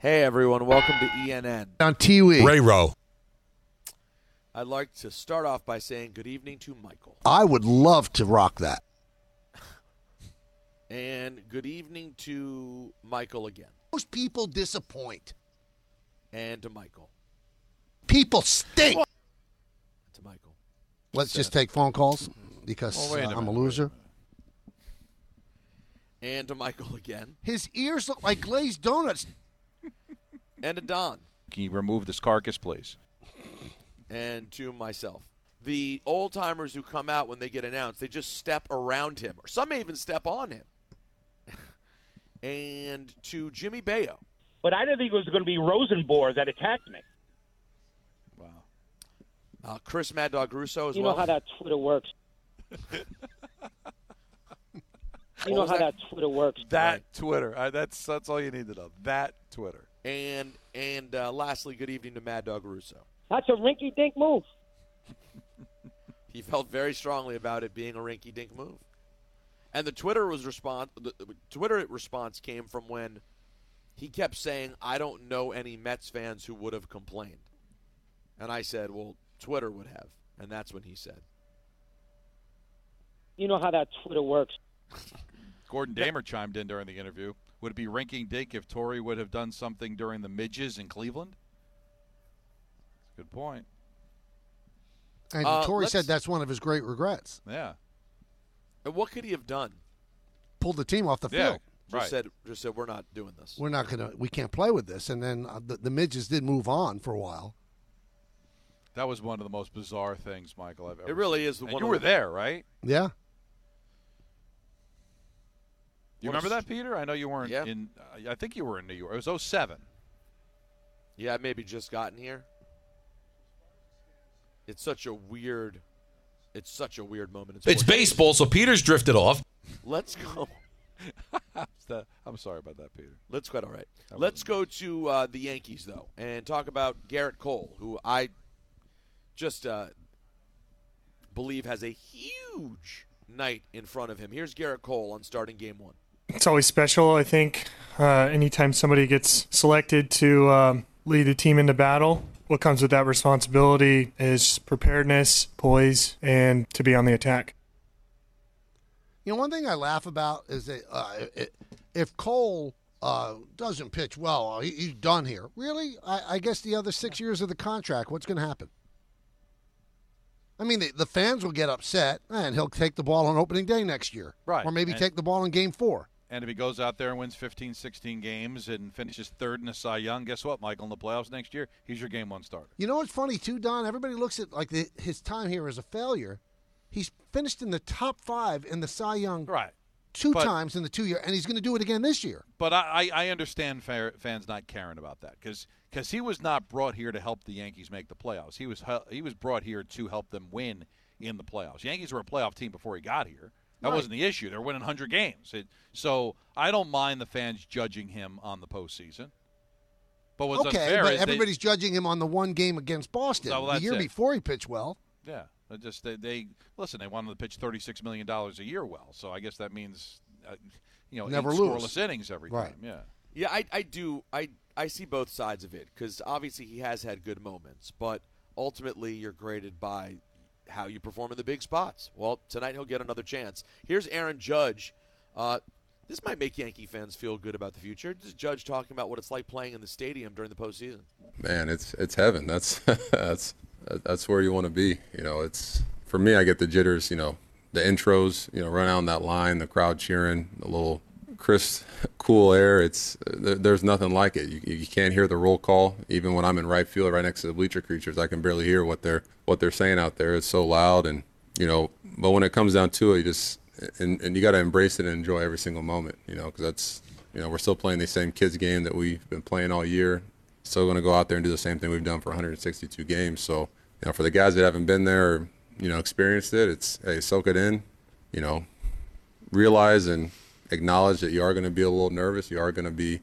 Hey, everyone. Welcome to ENN. on Tiwi. Ray Rowe. I'd like to start off by saying good evening to Michael. I would love to rock that. And good evening to Michael again. Most people disappoint. And to Michael. People stink. To Michael. Let's just take phone calls because Well, a uh, I'm a minute, loser. And to Michael again. His ears look like glazed donuts. And to Don. Can you remove this carcass, please? And to myself. The old timers who come out when they get announced, they just step around him. Or some may even step on him. and to Jimmy Bayo. But I didn't think it was going to be Rosenborg that attacked me. Wow. Uh, Chris Mad Dog Russo as You well. know how that Twitter works. You know how that? that Twitter works. That Right. Twitter. I, that's that's all you need to know. That Twitter. And and uh, lastly, good evening to Mad Dog Russo. That's a rinky-dink move. He felt very strongly about it being a rinky-dink move. And the Twitter was response. The the Twitter response came from when he kept saying, "I don't know any Mets fans who would have complained," and I said, "Well, Twitter would have," and that's when he said, You know how that Twitter works. Gordon Damer chimed in during the interview. Would it be rinking dink if Torre would have done something during the midges in Cleveland? Good point. And Uh, Torre said that's one of his great regrets. Yeah. "And what could he have done?" Pulled the team off the Yeah. field. Just Right. said, "Just said we're not doing this." We're not gonna. We can't play with this. And then uh, the, the midgets did move on for a while. That was one of the most bizarre things, Michael, I've ever It really seen. is the And one you were the- there, right? Yeah. You What remember that, Peter? I know you weren't Yeah. in. Uh, I think you were in New York. It was 07. Yeah, I maybe just gotten here. It's such a weird. It's such a weird moment. in It's baseball, so Peter's drifted off. Let's go. I'm sorry about that, Peter. That's quite all right. Let's go to uh, the Yankees though, and talk about Gerrit Cole, who I just uh, believe has a huge night in front of him. Here's Gerrit Cole on starting game one. It's always special, I think, uh, anytime somebody gets selected to um, lead a team into battle. What comes with that responsibility is preparedness, poise, and to be on the attack. You know, one thing I laugh about is that uh, if Cole uh, doesn't pitch well, uh, he, he's done here. Really? I, I guess the other six years of the contract, what's going to happen? I mean, the, the fans will get upset, and he'll take the ball on opening day next year. Right. Or maybe And- take the ball in game four. And if he goes out there and wins 15, 16 games and finishes third in the Cy Young, guess what, Michael? In the playoffs next year, he's your game one starter. You know what's funny, too, Don? Everybody looks at like the, his time here as a failure. He's finished in the top five in the Cy Young Right. two But- times in the two year, and he's going to do it again this year. But I, I I understand fa- fans not caring about that because because he was not brought here to help the Yankees make the playoffs. He was he was brought here to help them win in the playoffs. Yankees were a playoff team before he got here. That Right. wasn't the issue. They're winning 100 games. It, so I don't mind the fans judging him on the postseason. But what's okay, unfair but is they- everybody's judging him on the one game against Boston. Well, the year it. before he pitched well. Yeah, they just they, they listen. They wanted to pitch thirty six million dollars a year. Well, so I guess that means uh, you know Never lose. scoreless innings every Right. time. Yeah, Yeah, I, I do. I I see both sides of it because obviously he has had good moments, but ultimately you're graded by how you perform in the big spots. Well, tonight he'll get another chance. Here's Aaron Judge. Uh, This might make Yankee fans feel good about the future. Just Judge talking about what it's like playing in the stadium during the postseason. Man, it's it's heaven. That's that's that's where you want to be. You know, it's for me. I get the jitters. You know, the intros. You know, run out on that line, the crowd cheering, the little crisp, cool air. It's there, there's nothing like it. You, you can't hear the roll call even when I'm in right field, right next to the bleacher creatures. I can barely hear what they're what they're saying out there. It's so loud, and you know. But when it comes down to it, you just and, and you got to embrace it and enjoy every single moment. You know, because that's you know we're still playing the same kids game that we've been playing all year. Still going to go out there and do the same thing we've done for 162 games. So you know, for the guys that haven't been there or you know experienced it, it's hey, soak it in. You know, realize and acknowledge that you are going to be a little nervous. You are going to be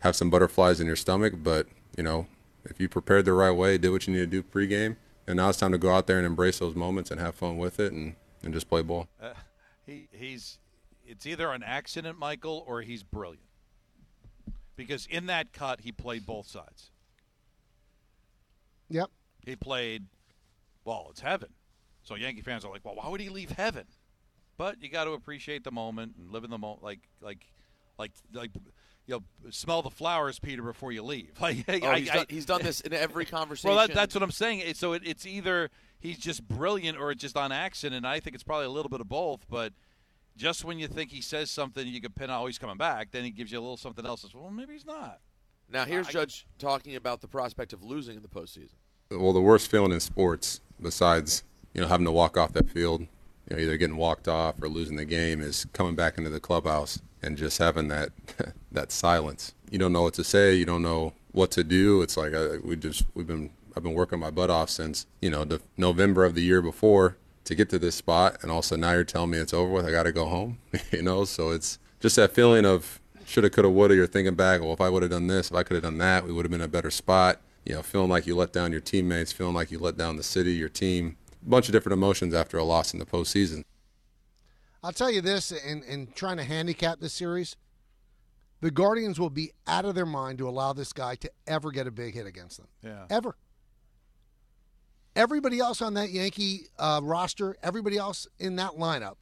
have some butterflies in your stomach, but you know, if you prepared the right way, did what you need to do pregame, and now it's time to go out there and embrace those moments and have fun with it and, and just play ball. Uh, he he's it's either an accident, Michael, or he's brilliant. Because in that cut, he played both sides. Yep. He played, well, it's heaven. So Yankee fans are like, well, why would he leave heaven? But you got to appreciate the moment and live in the moment, like like like like you know, smell the flowers, Peter, before you leave. Like Oh, I, he's, I, done, he's done this in every conversation. well, that, that's what I'm saying. So it, it's either he's just brilliant or it's just on accident. And I think it's probably a little bit of both. But just when you think he says something, you can pin out, oh, he's coming back. Then he gives you a little something else. Well, maybe he's not. Now here's I- Judge talking about the prospect of losing in the postseason. well, the worst feeling in sports, besides you know having to walk off that field, you know, either getting walked off or losing the game, is coming back into the clubhouse and just having that that silence. You don't know what to say. You don't know what to do. It's like uh, we just we've been I've been working my butt off since you know the November of the year before to get to this spot, and all of a sudden now you're telling me it's over with. I got to go home. you know, so it's just that feeling of shoulda, coulda, woulda. You're thinking back. Well, if I would have done this, if I could have done that, we would have been in a better spot. You know, feeling like you let down your teammates, feeling like you let down the city, your team. A bunch of different emotions after a loss in the postseason. I'll tell you this in, in trying to handicap this series, the Guardians will be out of their mind to allow this guy to ever get a big hit against them. Yeah. Ever. Everybody else on that Yankee uh, roster, everybody else in that lineup,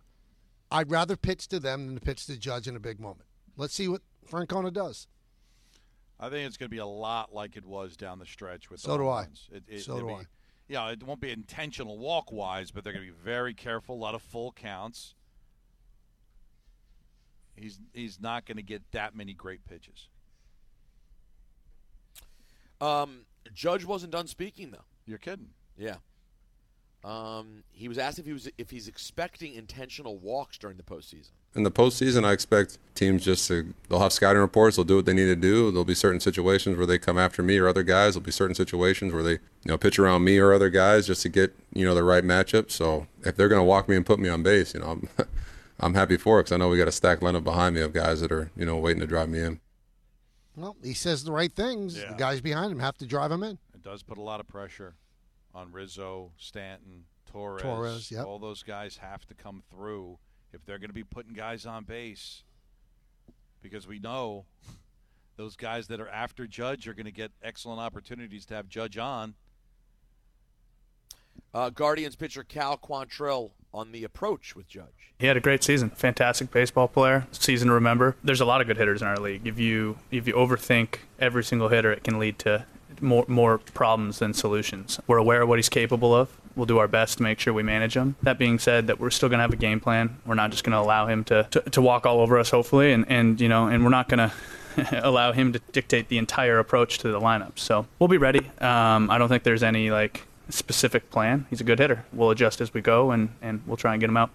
I'd rather pitch to them than to pitch to Judge in a big moment. Let's see what Francona does. I think it's going to be a lot like it was down the stretch with. So the do home I. It, it, So do be- I. Yeah, it won't be intentional walk wise, but they're going to be very careful. A lot of full counts. He's he's not going to get that many great pitches. Um, Judge wasn't done speaking though. You're kidding. Yeah. Um, he was asked if he was if he's expecting intentional walks during the postseason. In the postseason, I expect teams just to they'll have scouting reports. They'll do what they need to do. There'll be certain situations where they come after me or other guys. There'll be certain situations where they you know pitch around me or other guys just to get you know the right matchup. So if they're going to walk me and put me on base, you know I'm I'm happy for it because I know we got a stacked lineup behind me of guys that are you know waiting to drive me in. Well, he says the right things. Yeah. The guys behind him have to drive him in. It does put a lot of pressure on Rizzo, Stanton, Torres. Torres, yep. All those guys have to come through if they're going to be putting guys on base. Because we know those guys that are after Judge are going to get excellent opportunities to have Judge on. Uh, Guardians pitcher Cal Quantrill on the approach with Judge. He had a great season. Fantastic baseball player. Season to remember. There's a lot of good hitters in our league. If you if you overthink every single hitter, it can lead to more more problems than solutions. We're aware of what he's capable of. We'll do our best to make sure we manage him. That being said, that we're still going to have a game plan. We're not just going to allow him to, to, to walk all over us, hopefully, and, and you know, and we're not going to allow him to dictate the entire approach to the lineup. So we'll be ready. Um, I don't think there's any like specific plan. He's a good hitter. We'll adjust as we go, and, and we'll try and get him out.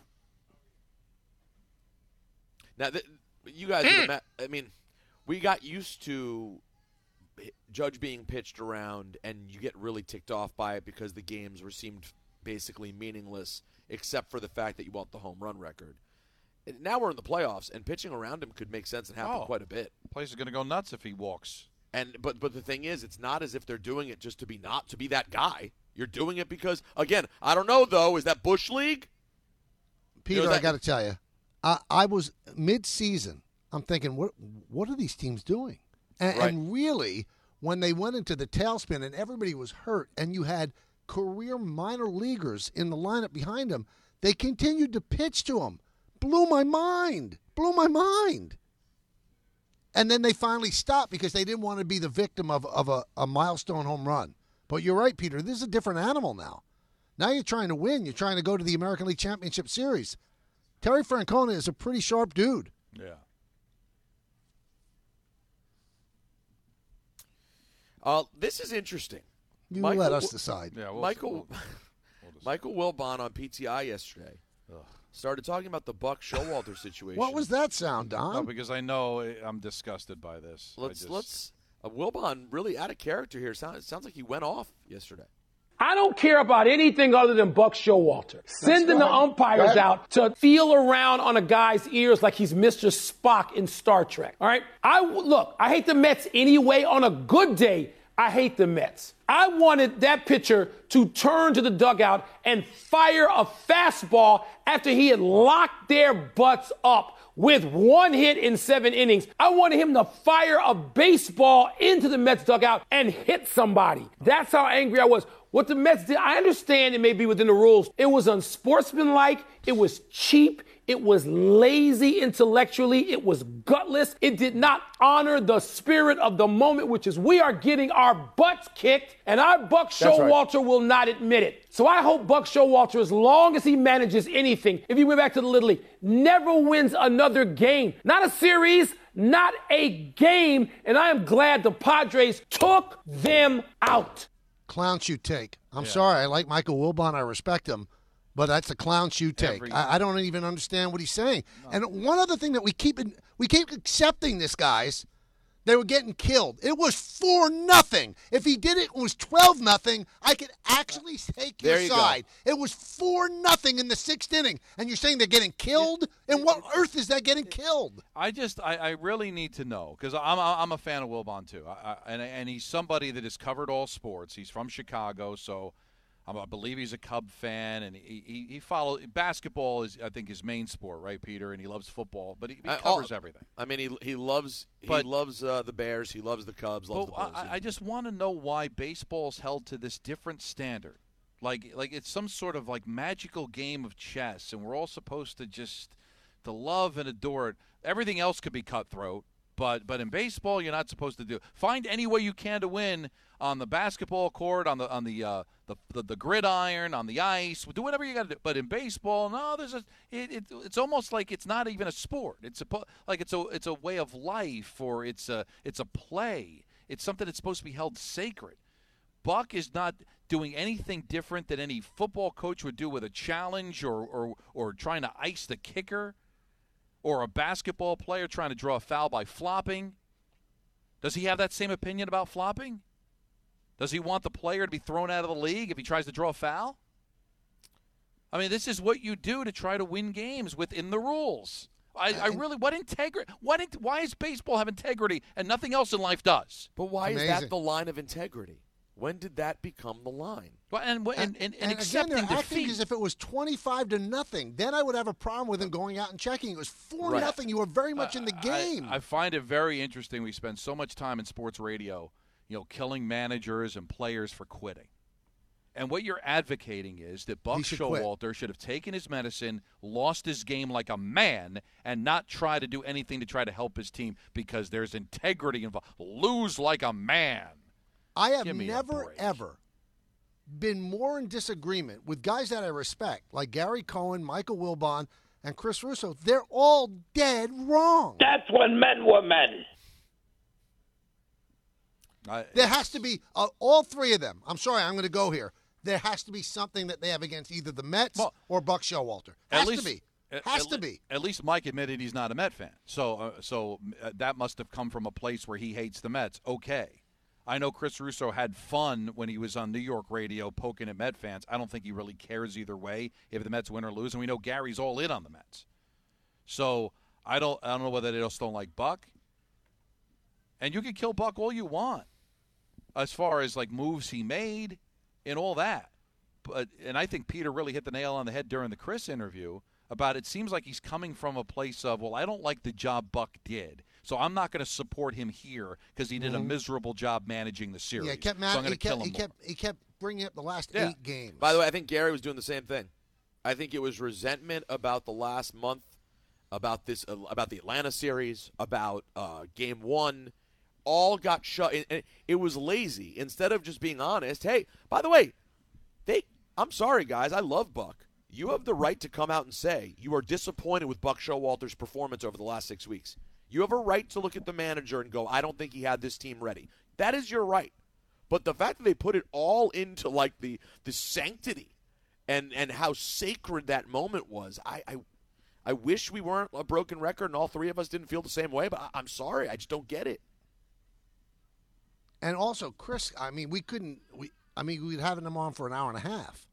Now, th- you guys, are the ma- I mean, we got used to Judge being pitched around, and you get really ticked off by it because the games were seemed basically meaningless, except for the fact that you want the home run record. And now we're in the playoffs, and pitching around him could make sense and happen Oh. quite a bit. Place is going to go nuts if he walks. And but but the thing is, it's not as if they're doing it just to be not to be that guy. You're doing it because again, I don't know though. Is that Bush League? Peter, You know, I got to tell you, I, I was mid-season. I'm thinking, what what are these teams doing? And, Right. and really, when they went into the tailspin and everybody was hurt, and you had career minor leaguers in the lineup behind them, they continued to pitch to him. blew my mind. Blew my mind. And then they finally stopped because they didn't want to be the victim of, of a, a milestone home run. But you're right, Peter. This is a different animal now. Now you're trying to win. You're trying to go to the American League Championship Series. Terry Francona is a pretty sharp dude. Yeah. Uh, this is interesting. You let us decide. Yeah, we'll- Michael Michael Wilbon on PTI yesterday started talking about the Buck Showalter situation. What was that sound, No, Don? because I know eh, I'm disgusted by this. Let's just- let's uh, Wilbon really out of character here. Sounds, it sounds like he went off yesterday. I don't care about anything other than Buck Showalter. Sending the umpires ahead. out to feel around on a guy's ears like he's Mr. Spock in Star Trek. All right? I look, I hate the Mets anyway. On a good day, I hate the Mets. I wanted that pitcher to turn to the dugout and fire a fastball after he had locked their butts up with one hit in seven innings. I wanted him to fire a baseball into the Mets dugout and hit somebody. That's how angry I was. What the Mets did, I understand it may be within the rules. It was unsportsmanlike, it was cheap, it was lazy intellectually, it was gutless. It did not honor the spirit of the moment, which is we are getting our butts kicked, and our Buck That's right. Showalter will not admit it. So I hope Buck Showalter, as long as he manages anything, if he went back to the Little League, never wins another game. Not a series, not a game. And I am glad the Padres took them out. Clown shoe take. I'm sorry. I like Michael Wilbon. I respect him. But that's a clown shoe take. Every- I, I don't even understand what he's saying. And one other thing that we keep in, we keep accepting this, guys. They were getting killed. It was four nothing. If he did it, it was twelve nothing. I could actually take your There you go. side. It was four nothing in the sixth inning, and you're saying they're getting killed. And what earth is that getting killed? I just, I, I really need to know because I'm, I'm a fan of Wilbon too, I, I, and and he's somebody that has covered all sports. He's from Chicago, so I believe he's a Cub fan, and he he, he follows basketball is I think his main sport, right, Peter? And he loves football, but he, he Uh, covers all- everything. I mean, he he loves But- he loves uh, the Bears. He loves the Cubs. Loves the Bulls. I, I just want to know why baseball's held to this different standard. Like, like it's some sort of like magical game of chess, and we're all supposed to just to love and adore it. Everything else could be cutthroat, but but in baseball, you're not supposed to do. Find any way you can to win on the basketball court, on the on the uh, the, the the gridiron, on the ice. Do whatever you got to do. But in baseball, no, there's a it, it it's almost like it's not even a sport. It's a like it's a it's a way of life, or it's a it's a play. It's something that's supposed to be held sacred. Buck is not doing anything different than any football coach would do with a challenge or, or, or trying to ice the kicker or a basketball player trying to draw a foul by flopping. Does he have that same opinion about flopping? Does he want the player to be thrown out of the league if he tries to draw a foul? I mean, this is what you do to try to win games within the rules. I, I really, what integrity? What? In, why does baseball have integrity and nothing else in life does? But why is that the line of integrity? When did that become the line? Well, and and, and, and, And again, accepting they're acting defeat. as if it was twenty-five to nothing. Then I would have a problem with him going out and checking. It was four Right. nothing. You were very uh, much in the game. I, find it very interesting. We spend so much time in sports radio, you know, killing managers and players for quitting. And what you're advocating is that Buck should quit. Showalter should have taken his medicine, lost his game like a man, and not try to do anything to try to help his team because there's integrity involved. Lose like a man. I have Give me a never ever been more in disagreement with guys that I respect, like Gary Cohen, Michael Wilbon, and Chris Russo. They're all dead wrong. That's when men were men. I, There has to be uh, all three of them. I'm sorry, I'm going to go here. There has to be something that they have against either the Mets or Buck Showalter. At least, to be. Has at to be. At least Mike admitted he's not a Met fan. So, uh, so uh, that must have come from a place where he hates the Mets. Okay. I know Chris Russo had fun when he was on New York radio poking at Met fans. I don't think he really cares either way if the Mets win or lose. And we know Gary's all in on the Mets. So I don't I don't know whether they just don't like Buck. And you can kill Buck all you want, as far as like moves he made and all that. But and I think Peter really hit the nail on the head during the Chris interview about it seems like he's coming from a place of well I don't like the job Buck did. So I'm not going to support him here because he did a Mhm. miserable job managing the series. Yeah, he kept, so I'm going he to kill kept, him. he kept, he kept bringing up the last Yeah. eight games. By the way, I think Gary was doing the same thing. I think it was resentment about the last month about this, uh, about the Atlanta series, about uh, Game One, all got shut. And and it was lazy instead of just being honest. Hey, by the way, they. I'm sorry, guys. I love Buck. You have the right to come out and say you are disappointed with Buck Showalter's performance over the last six weeks. You have a right to look at the manager and go, I don't think he had this team ready. That is your right. But the fact that they put it all into like the the sanctity and and how sacred that moment was, I I, I wish we weren't a broken record and all three of us didn't feel the same way. But I, I'm sorry, I just don't get it. And also, Chris, I mean, we couldn't. We, I mean, we'd having him on for an hour and a half.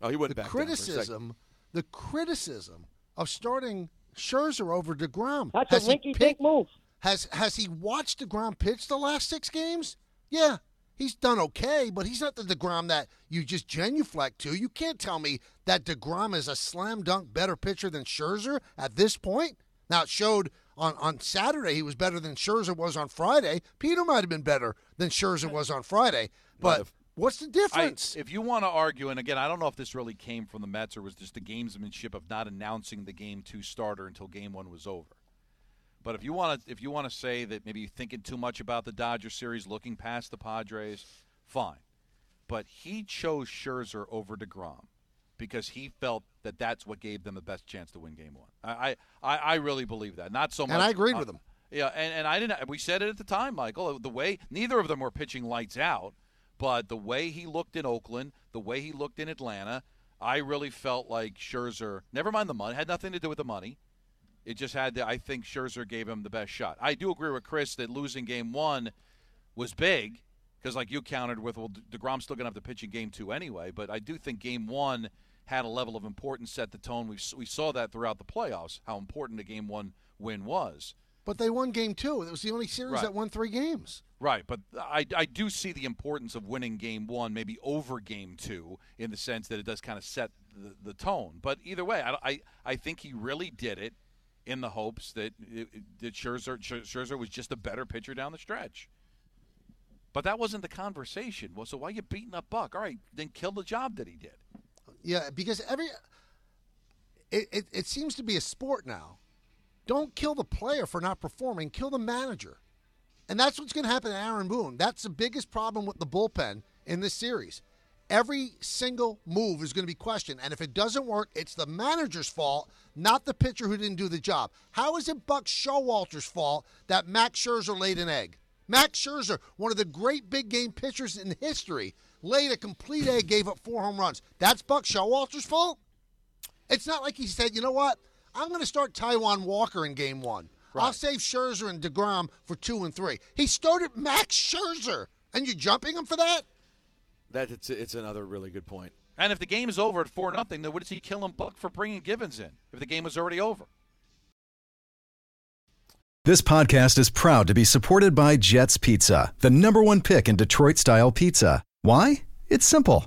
Oh, he wouldn't the back down for a criticism, the criticism of starting Scherzer over Degrom. That's has a he rinky-dink move. Has has he watched Degrom pitch the last six games? Yeah, he's done okay, but he's not the Degrom that you just genuflect to. You can't tell me that Degrom is a slam dunk better pitcher than Scherzer at this point. Now it showed on on Saturday he was better than Scherzer was on Friday. Peter might have been better than Scherzer was on Friday, but what's the I, difference? if you want to argue, and again, I don't know if this really came from the Mets or was just the gamesmanship of not announcing the game two starter until game one was over. But if you want to, if you want to say that maybe you're thinking too much about the Dodger series, looking past the Padres, fine. But he chose Scherzer over Degrom because he felt that that's what gave them the best chance to win Game One. I, I, I really believe that. Not so much. And I agreed uh, with him. Yeah, and, and I didn't. We said it at the time, Michael. The way neither of them were pitching lights out, but the way he looked in Oakland, the way he looked in Atlanta, I really felt like Scherzer. Never mind the money; had nothing to do with the money. It just had to. I think Scherzer gave him the best shot. I do agree with Chris that losing Game One was big because, like you countered with, well, Degrom's still going to have to pitch in Game Two anyway. But I do think Game One had a level of importance, set the tone. We we saw that throughout the playoffs, how important a Game One win was. But they won game two. It was the only series Right. that won three games. Right, but I, I do see the importance of winning game one, maybe over game two, in the sense that it does kind of set the, the tone. But either way, I, I, I think he really did it in the hopes that, it, that Scherzer, Scherzer was just a better pitcher down the stretch. But that wasn't the conversation. Well, so why are you beating up Buck? All right, then kill the job that he did. Yeah, because every it, it, it seems to be a sport now. Don't kill the player for not performing, kill the manager. And that's what's going to happen to Aaron Boone. That's the biggest problem with the bullpen in this series. Every single move is going to be questioned. And if it doesn't work, it's the manager's fault, not the pitcher who didn't do the job. How is it Buck Showalter's fault that Max Scherzer laid an egg? Max Scherzer, one of the great big game pitchers in history, laid a complete egg, gave up four home runs. That's Buck Showalter's fault? It's not like he said, you know what? I'm going to start Taijuan Walker in game one. I'll save Scherzer and DeGrom for two and three. He started Max Scherzer, and you're jumping him for that? That it's it's another really good point. And if the game is over at 4 nothing, then what is he killing Buck for bringing Givens in if the game was already over? This podcast is proud to be supported by Jets Pizza, the number one pick in Detroit style pizza. Why? It's simple.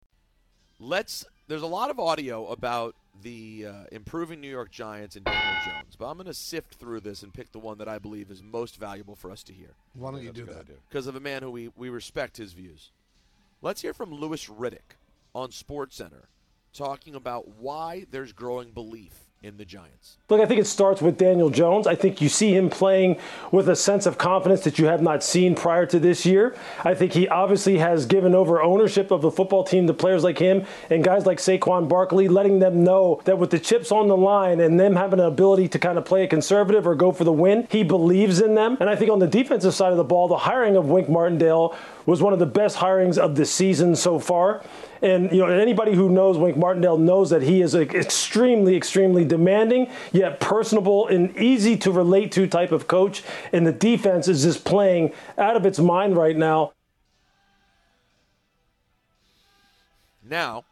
Let's. There's a lot of audio about the uh, improving New York Giants and Daniel Jones, but I'm going to sift through this and pick the one that I believe is most valuable for us to hear. Why don't you do that? Because of a man who we, we respect his views. Let's hear from Louis Riddick on SportsCenter talking about why there's growing belief in the Giants. Look, I think it starts with Daniel Jones. I think you see him playing with a sense of confidence that you have not seen prior to this year. I think he obviously has given over ownership of the football team to players like him and guys like Saquon Barkley, letting them know that with the chips on the line and them having an ability to kind of play a conservative or go for the win, he believes in them. And I think on the defensive side of the ball, the hiring of Wink Martindale was one of the best hirings of the season so far. And you know, anybody who knows Wink Martindale knows that he is an extremely, extremely demanding, yet personable and easy to relate to type of coach. And the defense is just playing out of its mind right now. Now,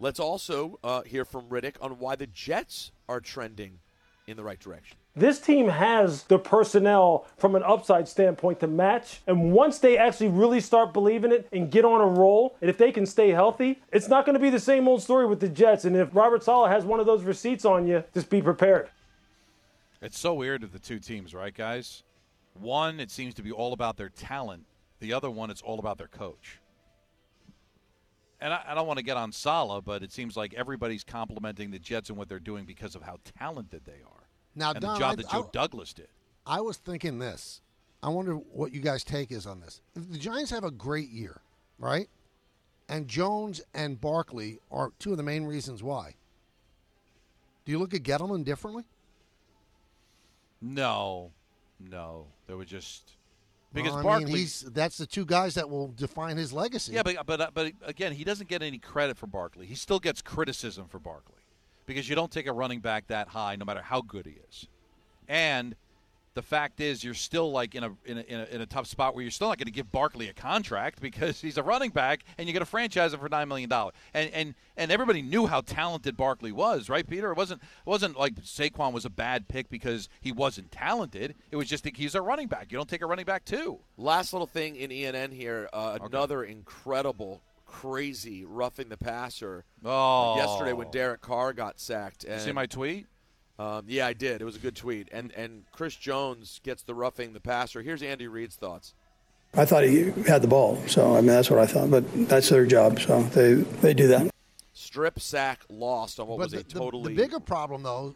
let's also uh, hear from Riddick on why the Jets are trending in the right direction. This team has the personnel from an upside standpoint to match. And once they actually really start believing it and get on a roll, and if they can stay healthy, it's not going to be the same old story with the Jets. And if Robert Saleh has one of those receipts on you, just be prepared. It's so weird of the two teams, right, guys? One, it seems to be all about their talent. The other one, it's all about their coach. And I, I don't want to get on Sala, but it seems like everybody's complimenting the Jets and what they're doing because of how talented they are. Now, and Don, the job I- that Joe I- Douglas did. I was thinking this. I wonder what you guys' take is on this. The Giants have a great year, right? And Jones and Barkley are two of the main reasons why. Do you look at Gettleman differently? No, no, they were just because Well, I Barkley. mean, he's that's the two guys that will define his legacy. Yeah, but but but again, he doesn't get any credit for Barkley. He still gets criticism for Barkley because you don't take a running back that high, no matter how good he is. And the fact is, you're still like in a in a, in a, in a tough spot where you're still not going to give Barkley a contract because he's a running back, and you're going to franchise him for nine million dollars. And and and everybody knew how talented Barkley was, right, Peter? It wasn't it wasn't like Saquon was a bad pick because he wasn't talented. It was just that he's a running back. You don't take a running back too. Last little thing in ENN here. Uh, Another incredible, crazy roughing the passer. Oh. yesterday when Derek Carr got sacked. You see my tweet? Um, yeah, I did. It was a good tweet. And and Chris Jones gets the roughing the passer. Here's Andy Reid's thoughts. I thought he had the ball, so I mean that's what I thought. But that's their job, so they they do that. Strip sack lost on what but was the, a totally the bigger problem though,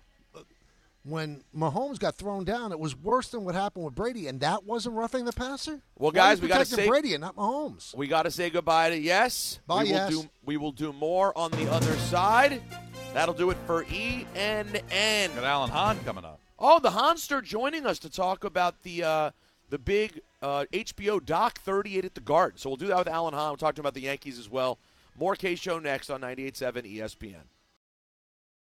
when Mahomes got thrown down, it was worse than what happened with Brady, and that wasn't roughing the passer. Well, guys, we gotta say- Brady and not Mahomes. We got to say goodbye to yes. Bye, we will do we will do more on the other side. That'll do it for ENN. Got Alan Hahn coming up. Oh, the Honster joining us to talk about the uh, the big uh, HBO doc 38 at the Garden. So we'll do that with Alan Hahn. We'll talk to him about the Yankees as well. More K Show next on 98.7 ESPN.